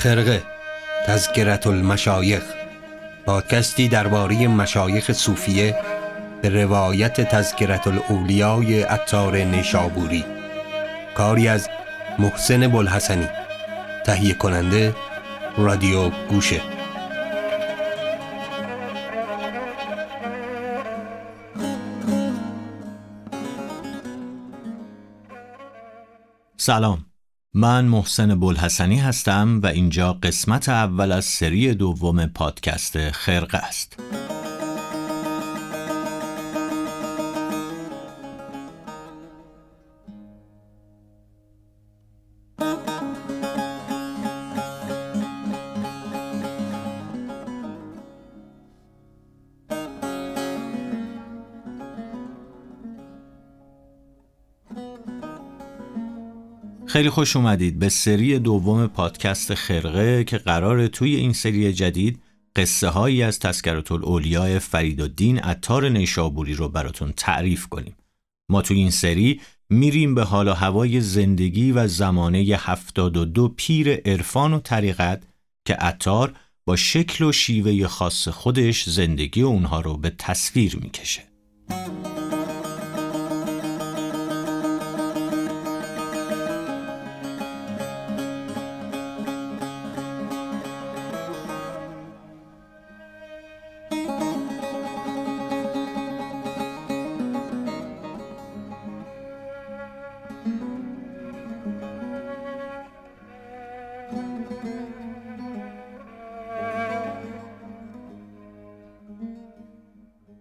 خرقه تذکرت المشایخ پادکستی درباره مشایخ صوفیه به روایت تذکرت الاولیای اتار نیشابوری. کاری از محسن بلحسنی تهیه کننده رادیو گوشه. سلام. من محسن بلحسنی هستم و اینجا قسمت اول از سری دوم پادکست خرقه است. خیلی خوش اومدید به سری دوم پادکست خرقه که قرار توی این سری جدید قصه هایی از تذکرت الاولیاء فرید الدین عطار نیشابوری رو براتون تعریف کنیم. ما توی این سری میریم به حال و هوای زندگی و زمانه 72 پیر عرفان و طریقت که عطار با شکل و شیوه خاص خودش زندگی اونها رو به تصویر می‌کشه.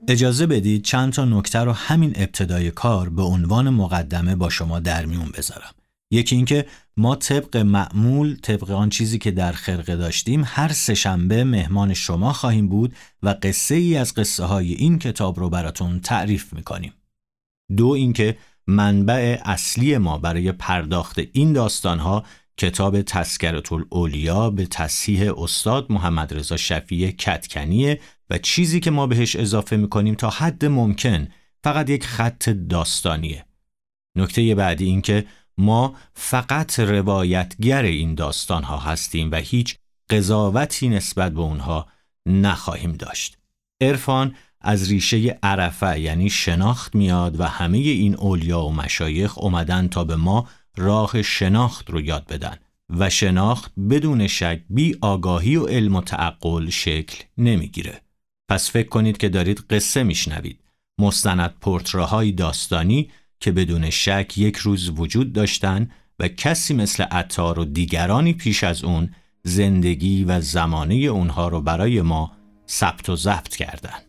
اجازه بدید چند تا نکته رو همین ابتدای کار به عنوان مقدمه با شما در میون بذارم. یکی اینکه ما طبق معمول طبق آن چیزی که در خرقه داشتیم هر سهشنبه مهمان شما خواهیم بود و قصه ای از قصه های این کتاب رو براتون تعریف می‌کنیم. دو اینکه منبع اصلی ما برای پرداخت این داستانها کتاب تسکرت الاولیا به تصحیح استاد محمد رضا شفیع کتکنیه و چیزی که ما بهش اضافه می‌کنیم تا حد ممکن فقط یک خط داستانیه. نکته بعدی این که ما فقط روایتگر این داستان ها هستیم و هیچ قضاوتی نسبت به اونها نخواهیم داشت. عرفان از ریشه عرفه یعنی شناخت میاد و همه این اولیا و مشایخ اومدن تا به ما راه شناخت رو یاد بدن و شناخت بدون شک بی آگاهی و علم و تعقل شکل نمی‌گیره. پس فکر کنید که دارید قصه میشنوید. مستند پورتراهای داستانی که بدون شک یک روز وجود داشتن و کسی مثل عطار و دیگرانی پیش از اون زندگی و زمانه اونها رو برای ما ثبت و ضبط کردند.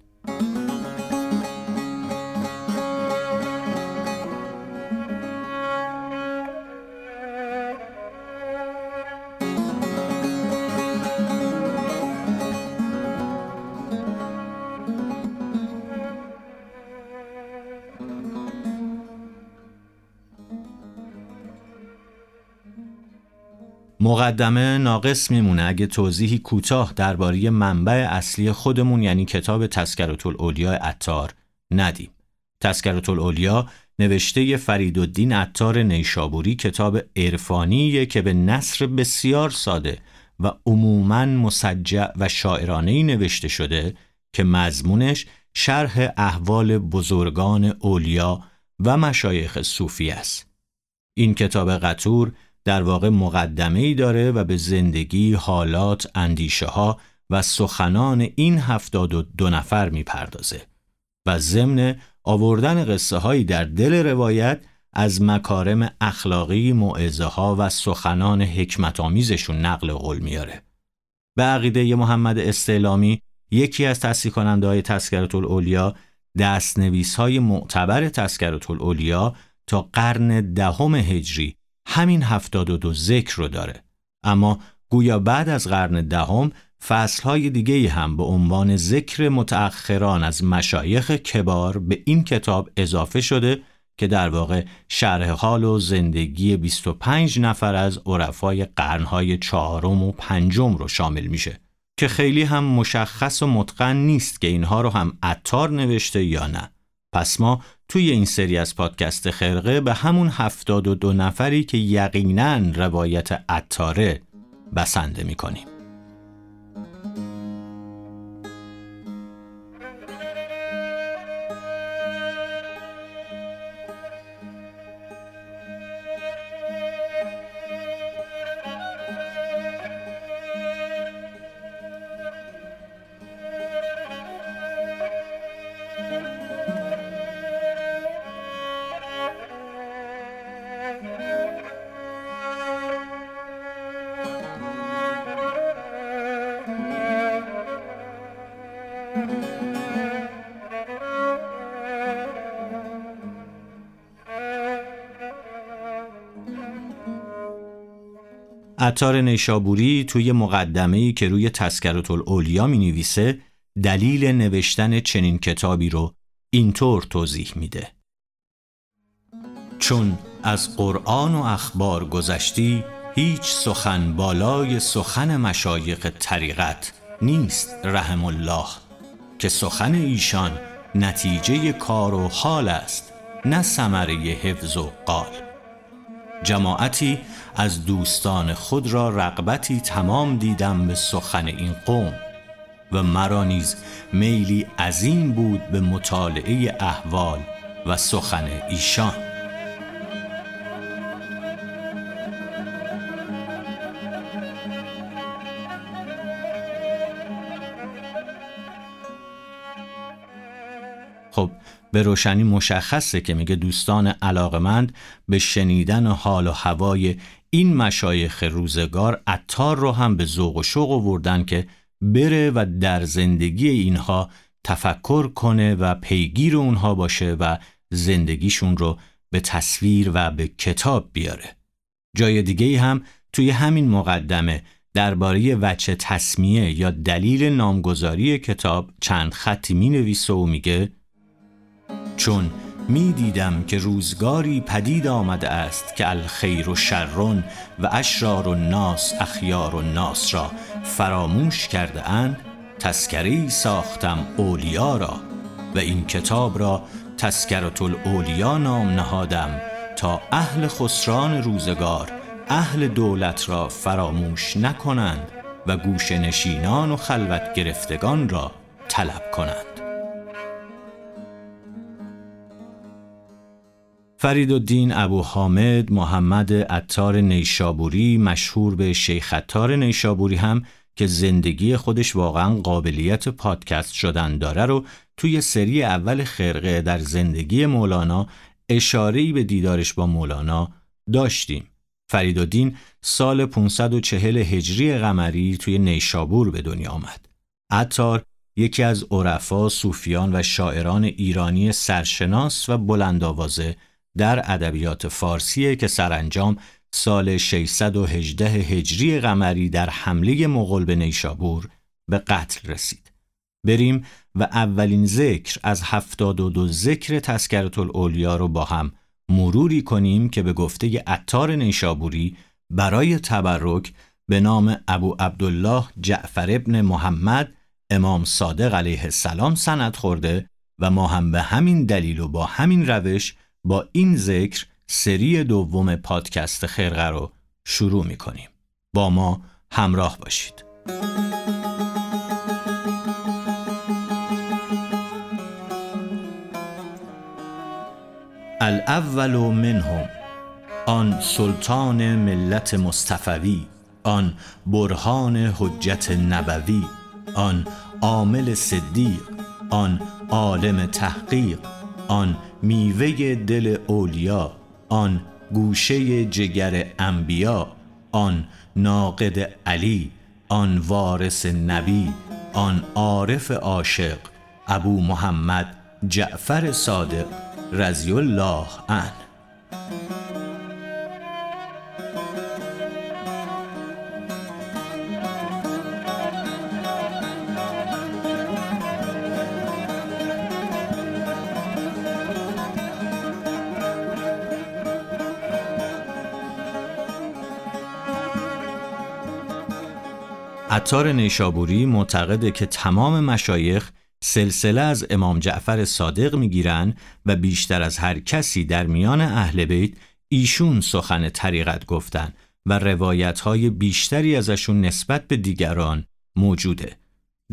مقدمه ناقص میمونه اگه توضیحی کوتاه درباره منبع اصلی خودمون یعنی کتاب تذکرت الاولیا عطار ندیم. تذکرت الاولیا نوشته فرید عطار نیشابوری کتاب عرفانیه که به نصر بسیار ساده و عموما مسجع و شاعرانه نوشته شده که مضمونش شرح احوال بزرگان اولیا و مشایخ صوفی است. این کتاب قطور در واقع مقدمه ای داره و به زندگی، حالات، اندیشه ها و سخنان این هفتاد و دو نفر می‌پردازه و ضمن آوردن قصه هایی در دل روایت از مکارم اخلاقی معزه ها و سخنان حکمت آمیزشون نقل قول میاره. به عقیده محمد استعلامی یکی از تصدیق کننده های تسکرت الاولیا دستنویس های معتبر تسکرت الاولیا تا قرن دهم هجری همین هفتاد و دو ذکر رو داره. اما گویا بعد از قرن دهم فصلهای دیگه هم به عنوان ذکر متأخران از مشایخ کبار به این کتاب اضافه شده که در واقع شرح حال و زندگی 25 نفر از عرفای قرنهای چهارم و پنجم رو شامل میشه که خیلی هم مشخص و متقن نیست که اینها رو هم عطار نوشته یا نه. پس ما توی این سری از پادکست خرقه به همون هفتاد و دو نفری که یقینا روایت عطاره بسنده می عطار نیشابوری توی مقدمه‌ای که روی تذکرت الاولیا می نویسه دلیل نوشتن چنین کتابی رو اینطور توضیح میده. چون از قرآن و اخبار گذشتی هیچ سخن بالای سخن مشایق طریقت نیست رحم الله که سخن ایشان نتیجه کار و حال است نه ثمره حفظ و قال جماعتی از دوستان خود را رغبتی تمام دیدم به سخن این قوم و مرا نیز میلی عظیم بود به مطالعه احوال و سخن ایشان. به روشنی مشخصه که میگه دوستان علاقمند به شنیدن حال و هوای این مشایخ روزگار عطار رو هم به ذوق و شوق آوردن که بره و در زندگی اینها تفکر کنه و پیگیر اونها باشه و زندگیشون رو به تصویر و به کتاب بیاره. جای دیگه هم توی همین مقدمه درباره وچه تصمیه یا دلیل نامگذاری کتاب چند خطی می نویسه و میگه چون می دیدم که روزگاری پدید آمده است که الخیر و شرون و اشرار و ناس اخیار و ناس را فراموش کرده اند تسکری ساختم اولیا را و این کتاب را تسکرت الاولیا نام نهادم تا اهل خسران روزگار اهل دولت را فراموش نکنند و گوش نشینان و خلوت گرفتگان را طلب کنند. فرید الدین ابو حامد محمد عطار نیشابوری مشهور به شیخ عطار نیشابوری هم که زندگی خودش واقعا قابلیت پادکست شدن داره رو توی سری اول خرقه در زندگی مولانا اشارهی به دیدارش با مولانا داشتیم. فریدالدین سال 540 هجری قمری توی نیشابور به دنیا آمد. عطار یکی از عرفا، صوفیان و شاعران ایرانی سرشناس و بلندآوازه در ادبیات فارسی که سرانجام سال 618 هجری قمری در حمله مغول به نیشابور به قتل رسید. بریم و اولین ذکر از هفتاد و دو ذکر تذکرت الاولیا رو با هم مروری کنیم که به گفته عطار نیشابوری برای تبرک به نام ابو عبدالله جعفر ابن محمد امام صادق علیه السلام سند خورده و ما هم به همین دلیل و با همین روش با این ذکر سری دوم پادکست خرقه رو شروع می کنیم. با ما همراه باشید. الاول منهم آن سلطان ملت مصطفوی آن برهان حجت نبوی آن عامل صدیق آن عالم تحقیق آن میوه دل اولیا آن گوشه جگر انبیا آن ناقد علی آن وارث نبی آن عارف عاشق ابو محمد جعفر صادق رضی الله عنه. عطار نیشابوری معتقده که تمام مشایخ سلسله از امام جعفر صادق می‌گیرن و بیشتر از هر کسی در میان اهل بیت ایشون سخن طریقت گفتن و روایت های بیشتری ازشون نسبت به دیگران موجوده.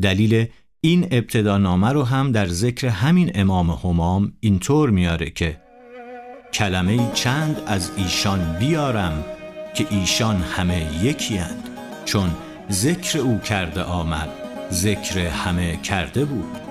دلیل این ابتدانامه رو هم در ذکر همین امام همام اینطور میاره که کلمه چند از ایشان بیارم که ایشان همه یکی هند چون ذکر او کرده آمد. ذکر همه کرده بود.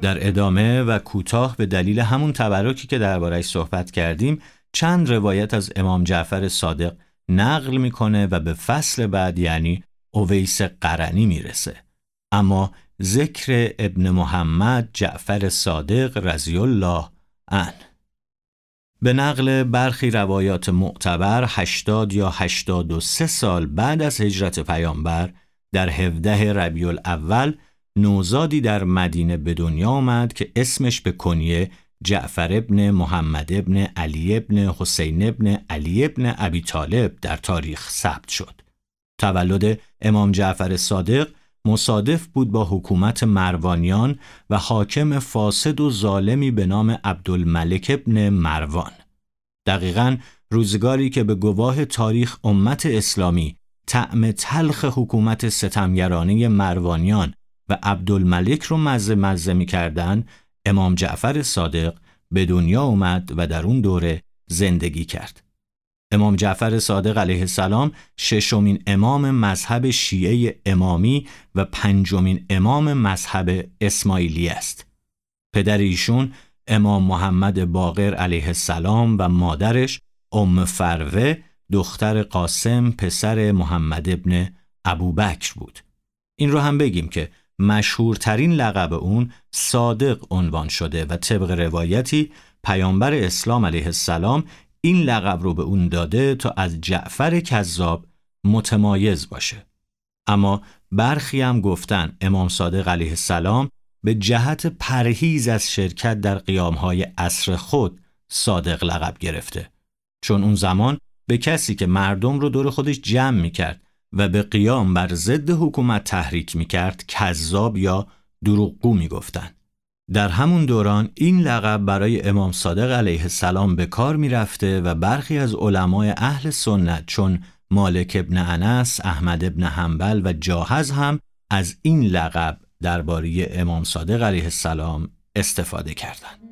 در ادامه و کوتاه به دلیل همون تبرکی که دربارهش صحبت کردیم چند روایت از امام جعفر صادق نقل می‌کنه و به فصل بعد یعنی اویس قرنی می‌رسه. اما ذکر ابن محمد جعفر صادق رضی الله عنه. به نقل برخی روایات معتبر 80 یا 83 سال بعد از هجرت پیامبر در 17 ربیع الاول نوزادی در مدینه به دنیا آمد که اسمش به کنیه جعفر ابن محمد ابن علی ابن حسین ابن علی ابن ابی طالب در تاریخ ثبت شد. تولد امام جعفر صادق مصادف بود با حکومت مروانیان و حاکم فاسد و ظالمی به نام عبدالملک ابن مروان. دقیقا روزگاری که به گواه تاریخ امت اسلامی طعم تلخ حکومت ستمگرانه مروانیان و عبدالملک رو مزه مزه می‌کردن امام جعفر صادق به دنیا اومد و در اون دوره زندگی کرد. امام جعفر صادق علیه السلام ششمین امام مذهب شیعه امامی و پنجمین امام مذهب اسماعیلی است. پدر ایشون امام محمد باقر علیه السلام و مادرش ام فروه دختر قاسم پسر محمد ابن ابوبکر بود. این رو هم بگیم که مشهورترین لقب اون صادق عنوان شده و طبق روایتی پیامبر اسلام علیه السلام این لقب رو به اون داده تا از جعفر کذاب متمایز باشه. اما برخی هم گفتن امام صادق علیه السلام به جهت پرهیز از شرکت در قیامهای عصر خود صادق لقب گرفته. چون اون زمان به کسی که مردم رو دور خودش جمع می کرد و به قیام بر ضد حکومت تحریک می کرد کذاب یا دروغگو می گفتن. در همون دوران این لقب برای امام صادق علیه السلام به کار می رفته و برخی از علمای اهل سنت چون مالک ابن انس، احمد ابن حنبل و جاهز هم از این لقب درباره امام صادق علیه السلام استفاده کردند.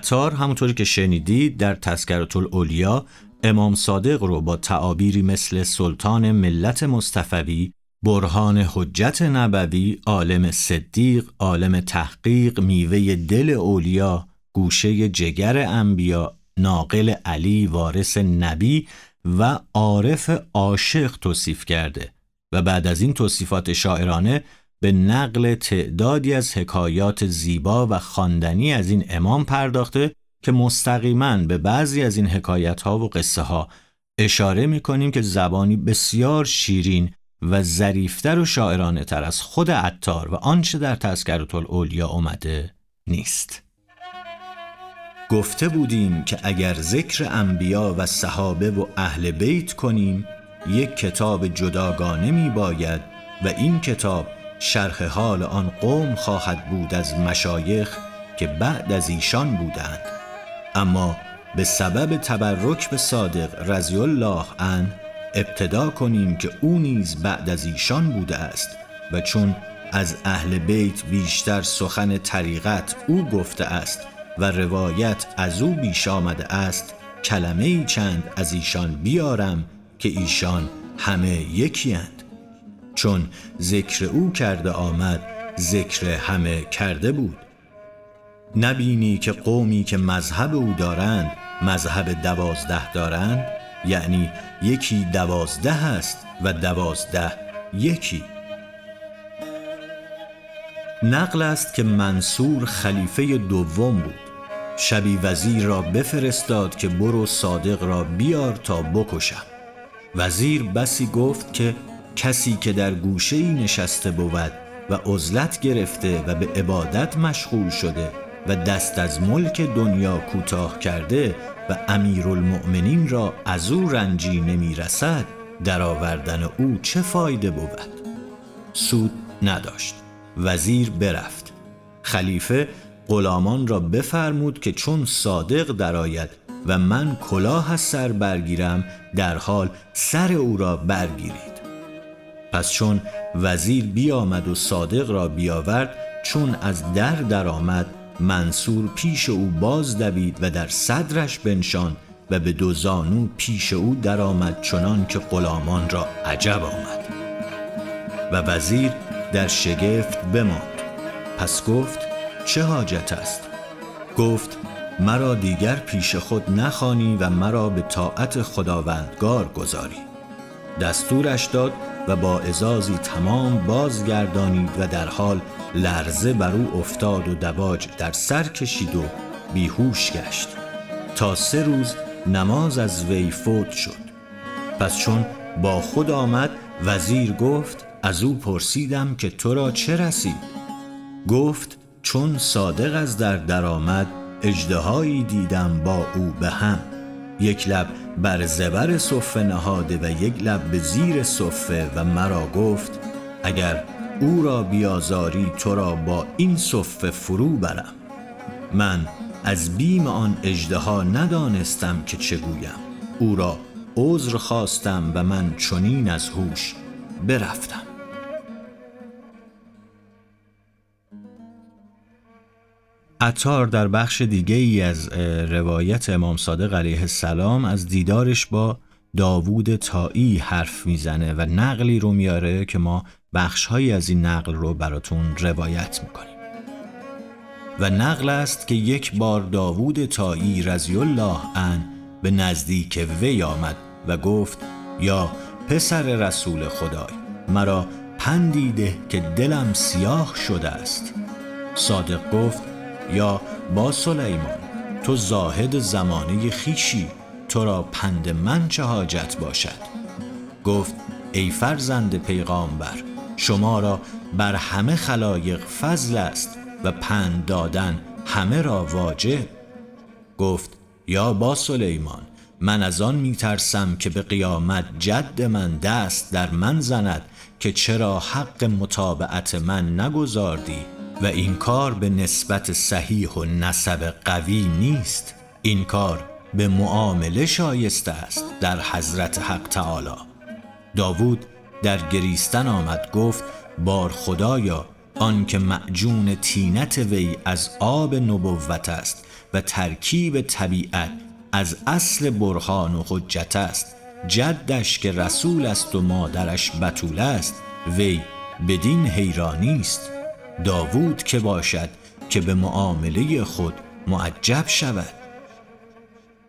عطار همونطوری که شنیدید در تذکرت الاولیا امام صادق رو با تعابیری مثل سلطان ملت مصطفوی برهان حجت نبوی، عالم صدیق، عالم تحقیق، میوه دل اولیا، گوشه جگر انبیا، ناقل علی وارث نبی و عارف عاشق توصیف کرده. و بعد از این توصیفات شاعرانه به نقل تعدادی از حکایات زیبا و خواندنی از این امام پرداخته که مستقیما به بعضی از این حکایت ها و قصه ها اشاره می کنیم که زبانی بسیار شیرین و ظریفتر و شاعرانه تر از خود عطار و آنچه در تذکرت الاولیا اومده نیست. گفته بودیم که اگر ذکر انبیا و صحابه و اهل بیت کنیم یک کتاب جداگانه می باید و این کتاب شرح حال آن قوم خواهد بود از مشایخ که بعد از ایشان بودند. اما به سبب تبرک به صادق رضی الله عنه ابتدا کنیم که او نیز بعد از ایشان بوده است و چون از اهل بیت بیشتر سخن طریقت او گفته است و روایت از او بیش آمده است کلمه چند از ایشان بیارم که ایشان همه یکی چون ذکر او کرده آمد ذکر همه کرده بود. نبینی که قومی که مذهب او دارند مذهب دوازده دارند؟ یعنی یکی دوازده است و دوازده یکی. نقل است که منصور خلیفه دوم بود. شبی وزیر را بفرستاد که برو صادق را بیار تا بکشم. وزیر بسی گفت که کسی که در گوشه ای نشسته بود و عزلت گرفته و به عبادت مشغول شده و دست از ملک دنیا کوتاه کرده و امیرالمؤمنین را از او رنجی نمی رسد در آوردن او چه فایده بود؟ سود نداشت. وزیر برفت. خلیفه غلامان را بفرمود که چون صادق درآید و من کلاه از سر برگیرم در حال سر او را برگیرید. پس چون وزیر بیامد و صادق را بیاورد چون از در درآمد منصور پیش او باز دوید و در صدرش بنشان و به دو زانو پیش او درآمد چنان که غلامان را عجب آمد. و وزیر در شگفت بماند. پس گفت چه حاجت است؟ گفت مرا دیگر پیش خود نخوانی و مرا به طاعت خداوندگار گذاری. دستورش داد و با ازازی تمام بازگردانید و در حال لرزه بر او افتاد و دواج در سر کشید و بیهوش گشت. تا سه روز نماز از وی فوت شد. پس چون با خود آمد وزیر گفت از او پرسیدم که تو را چه رسید؟ گفت چون صادق از در درآمد اجدهایی دیدم با او به هم. یک لب بر زبر صفه نهاده و یک لب به زیر صفه و مرا گفت اگر او را بیازاری تو را با این صفه فرو برم. من از بیم آن اجدها ندانستم که چگویم او را عذر خواستم و من چنین از هوش برفتم. عطار در بخش دیگه ای از روایت امام صادق علیه السلام از دیدارش با داوود تایی حرف می‌زنه و نقلی رو میاره که ما بخشهایی از این نقل رو براتون روایت می‌کنیم. و نقل است که یک بار داوود تایی رضی الله عنه به نزدیک وی آمد و گفت یا پسر رسول خدای مرا پندیده که دلم سیاه شده است. صادق گفت یا با سلیمان تو زاهد زمانه خیشی تو را پند من چه حاجت باشد؟ گفت ای فرزند پیغامبر شما را بر همه خلایق فضل است و پند دادن همه را واجب. گفت یا با سلیمان من از آن می ترسم که به قیامت جد من دست در من زند که چرا حق مطابعت من نگذاردی و این کار به نسبت صحیح و نسب قوی نیست. این کار به معامله شایسته است در حضرت حق تعالی. داوود در گریستن آمد گفت بار خدایا آنکه معجون تینت وی از آب نبوت است و ترکیب طبیعت از اصل برهان و حجت است جدش که رسول است و مادرش بطول است وی بدین حیرانی است. داوود که باشد که به معامله خود معجب شود.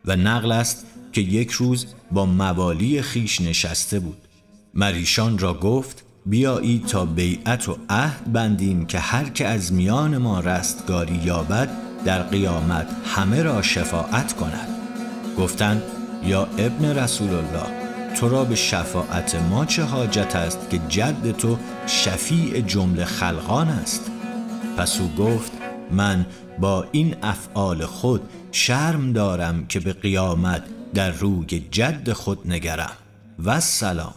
و نقل است که یک روز با موالی خیش نشسته بود. مریشان را گفت بیایید تا بیعت و عهد بندیم که هر که از میان ما رستگاری یابد در قیامت همه را شفاعت کند. گفتند یا ابن رسول الله. تو را به شفاعت ما چه حاجت است که جد تو شفیع جمله خلقان است؟ پس او گفت من با این افعال خود شرم دارم که به قیامت در روی جد خود نگرم. و سلام.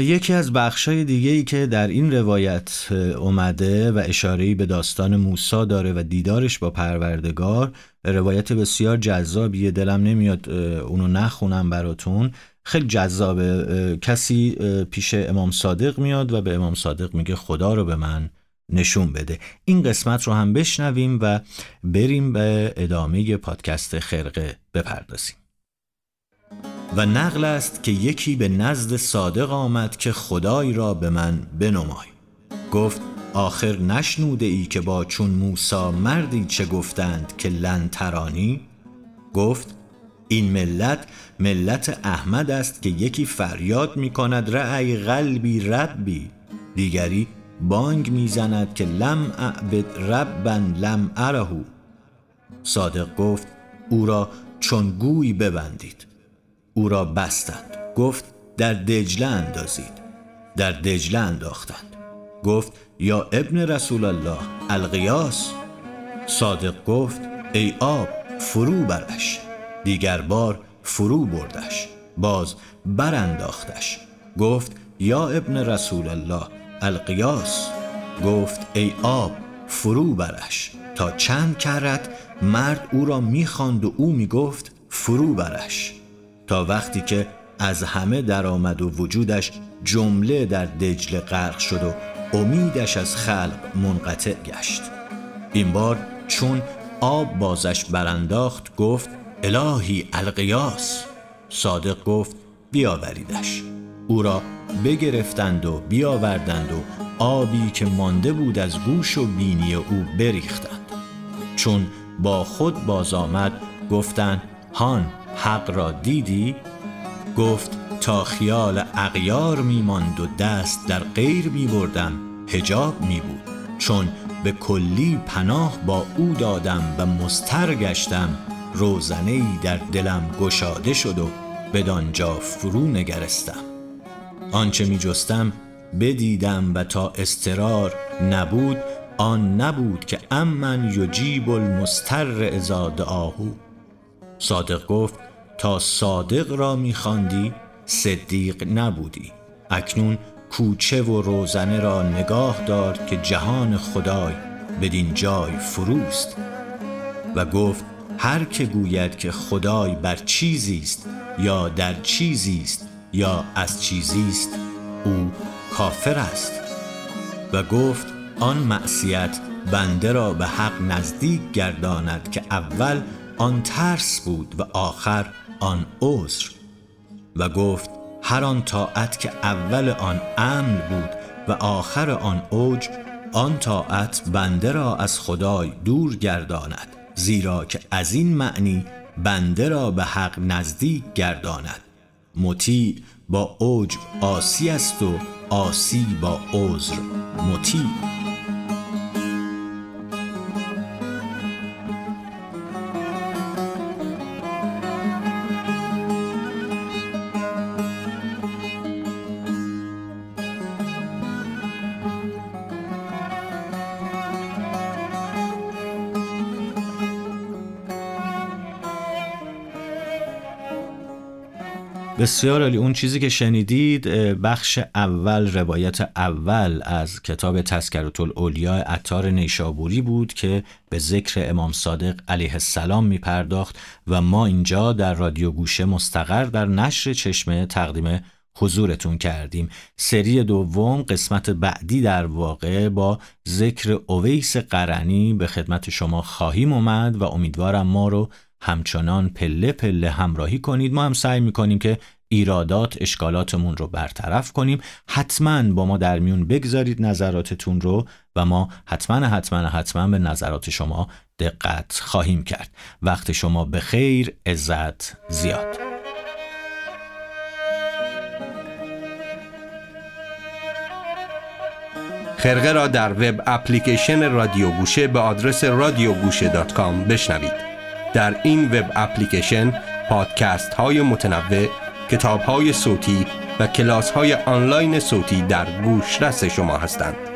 یکی از بخشای دیگه ای که در این روایت اومده و اشارهی به داستان موسا داره و دیدارش با پروردگار روایت بسیار جذابیه. دلم نمیاد اونو نخونم براتون. خیلی جذابه. کسی پیش امام صادق میاد و به امام صادق میگه خدا رو به من نشون بده. این قسمت رو هم بشنویم و بریم به ادامه پادکست خرقه بپردازیم. و نقل است که یکی به نزد صادق آمد که خدای را به من بنمای. گفت آخر نشنوده ای که با چون موسا مردی چه گفتند که لن ترانی؟ گفت این ملت ملت احمد است که یکی فریاد می کند رعی قلبی ربی. دیگری بانگ می‌زند که لم اعبد ربن لم ارهو. صادق گفت او را چون گوی ببندید. او را بستند. گفت در دجله اندازید. در دجله انداختند. گفت یا ابن رسول الله القیاس صادق گفت ای آب فرو برش دیگر بار فرو بردش. باز برانداختش. گفت یا ابن رسول الله القیاس گفت ای آب فرو برش تا چند کرد مرد او را می‌خواند و او می‌گفت فرو برش تا وقتی که از همه درآمد و وجودش جمله در دجله غرق شد و امیدش از خلق منقطع گشت. این بار چون آب بازش برانداخت گفت الهی القیاس. صادق گفت بیاوریدش. او را بگرفتند و بیاوردند و آبی که مانده بود از گوش و بینی او بریختند. چون با خود باز آمد گفتند هان حق را دیدی؟ گفت تا خیال اغیار می ماند و دست در غیر می بردم هجاب می بود. چون به کلی پناه با او دادم و مستر گشتم روزنه ای در دلم گشاده شد و بدانجا فرو نگرستم. آنچه می جستم بدیدم و تا استرار نبود آن نبود که امن یجیب المستر ازا دعاهو. صادق گفت تا صادق را میخواندی صدیق نبودی. اکنون کوچه و روزنه را نگاه دار که جهان خدای بدین جای فروست. و گفت هر که گوید که خدای بر چیزی است یا در چیزی است یا از چیزی است او کافر است. و گفت آن معصیت بنده را به حق نزدیک گرداند که اول آن ترس بود و آخر آن عذر و گفت هر آن طاعت که اول آن امن بود و آخر آن اوج آن طاعت بنده را از خدای دور گرداند زیرا که از این معنی بنده را به حق نزدیک گرداند. مطیع با اوج آسی است و آسی با عذر. مطیع بسیار عالی. اون چیزی که شنیدید بخش اول روایت اول از کتاب تذکرت الاولیاء عطار نیشابوری بود که به ذکر امام صادق علیه السلام می پرداخت و ما اینجا در رادیو گوشه مستقر در نشر چشمه تقدیم حضورتون کردیم. سری دوم قسمت بعدی در واقع با ذکر اویس قرنی به خدمت شما خواهیم اومد و امیدوارم ما رو همچنان پله پله همراهی کنید. ما هم سعی می‌کنیم که ایرادات اشکالاتمون رو برطرف کنیم. حتما با ما در میون بگذارید نظراتتون رو و ما حتما حتما حتما به نظرات شما دقت خواهیم کرد. وقت شما به خیر عزت زیاد. خرقه را در وب اپلیکیشن رادیو گوشه به آدرس رادیوگوشه.com بشنوید. در این وب اپلیکیشن پادکست های متنوع کتاب های صوتی و کلاس های آنلاین صوتی در گوش رس شما هستند.